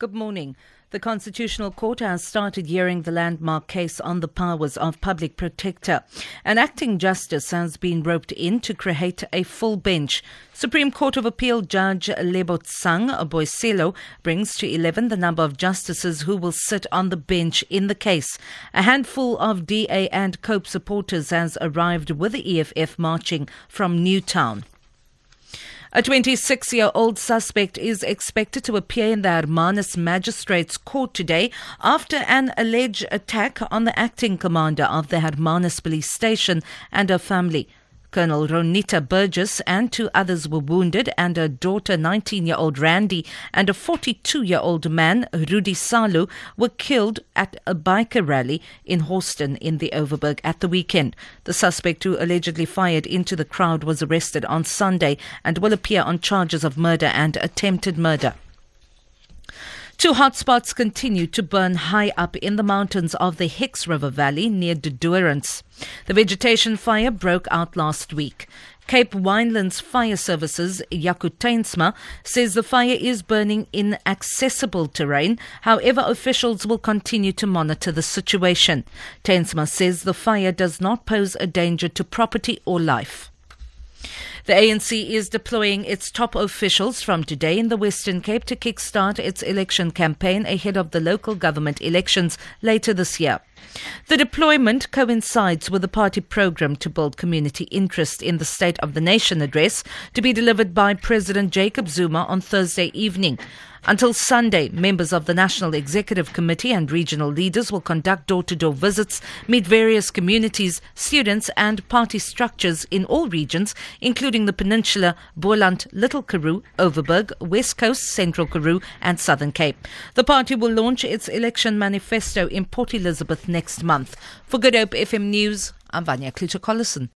Good morning. The Constitutional Court has started hearing the landmark case on the powers of public protector. An acting justice has been roped in to create a full bench. Supreme Court of Appeal Judge Lebotsang Bosielo brings to 11 the number of justices who will sit on the bench in the case. A handful of DA and COPE supporters has arrived with the EFF marching from Newtown. A 26 year old suspect is expected to appear in the Hermanus Magistrates Court today after an alleged attack on the acting commander of the Hermanus Police Station and her family. Colonel Ronita Burgess and two others were wounded, and her daughter, 19 year old Randy, and a 42 year old man, Rudy Salu, were killed at a biker rally in Houston in the Overberg at the weekend. The suspect who allegedly fired into the crowd was arrested on Sunday and will appear on charges of murder and attempted murder. Two hotspots continue to burn high up in the mountains of the Hex River Valley near De Doorns. The vegetation fire broke out last week. Cape Winelands Fire Services, Yakutainsma, says the fire is burning in accessible terrain. However, officials will continue to monitor the situation. Tainsma says the fire does not pose a danger to property or life. The ANC is deploying its top officials from today in the Western Cape to kickstart its election campaign ahead of the local government elections later this year. The deployment coincides with the party program to build community interest in the State of the Nation address to be delivered by President Jacob Zuma on Thursday evening. Until Sunday, members of the National Executive Committee and regional leaders will conduct door to door visits, meet various communities, students, and party structures in all regions, including the Peninsula, Boland, Little Karoo, Overberg, West Coast, Central Karoo, and Southern Cape. The party will launch its election manifesto in Port Elizabeth next month. For Good Hope FM News, I'm Vanya Kluter-Collison.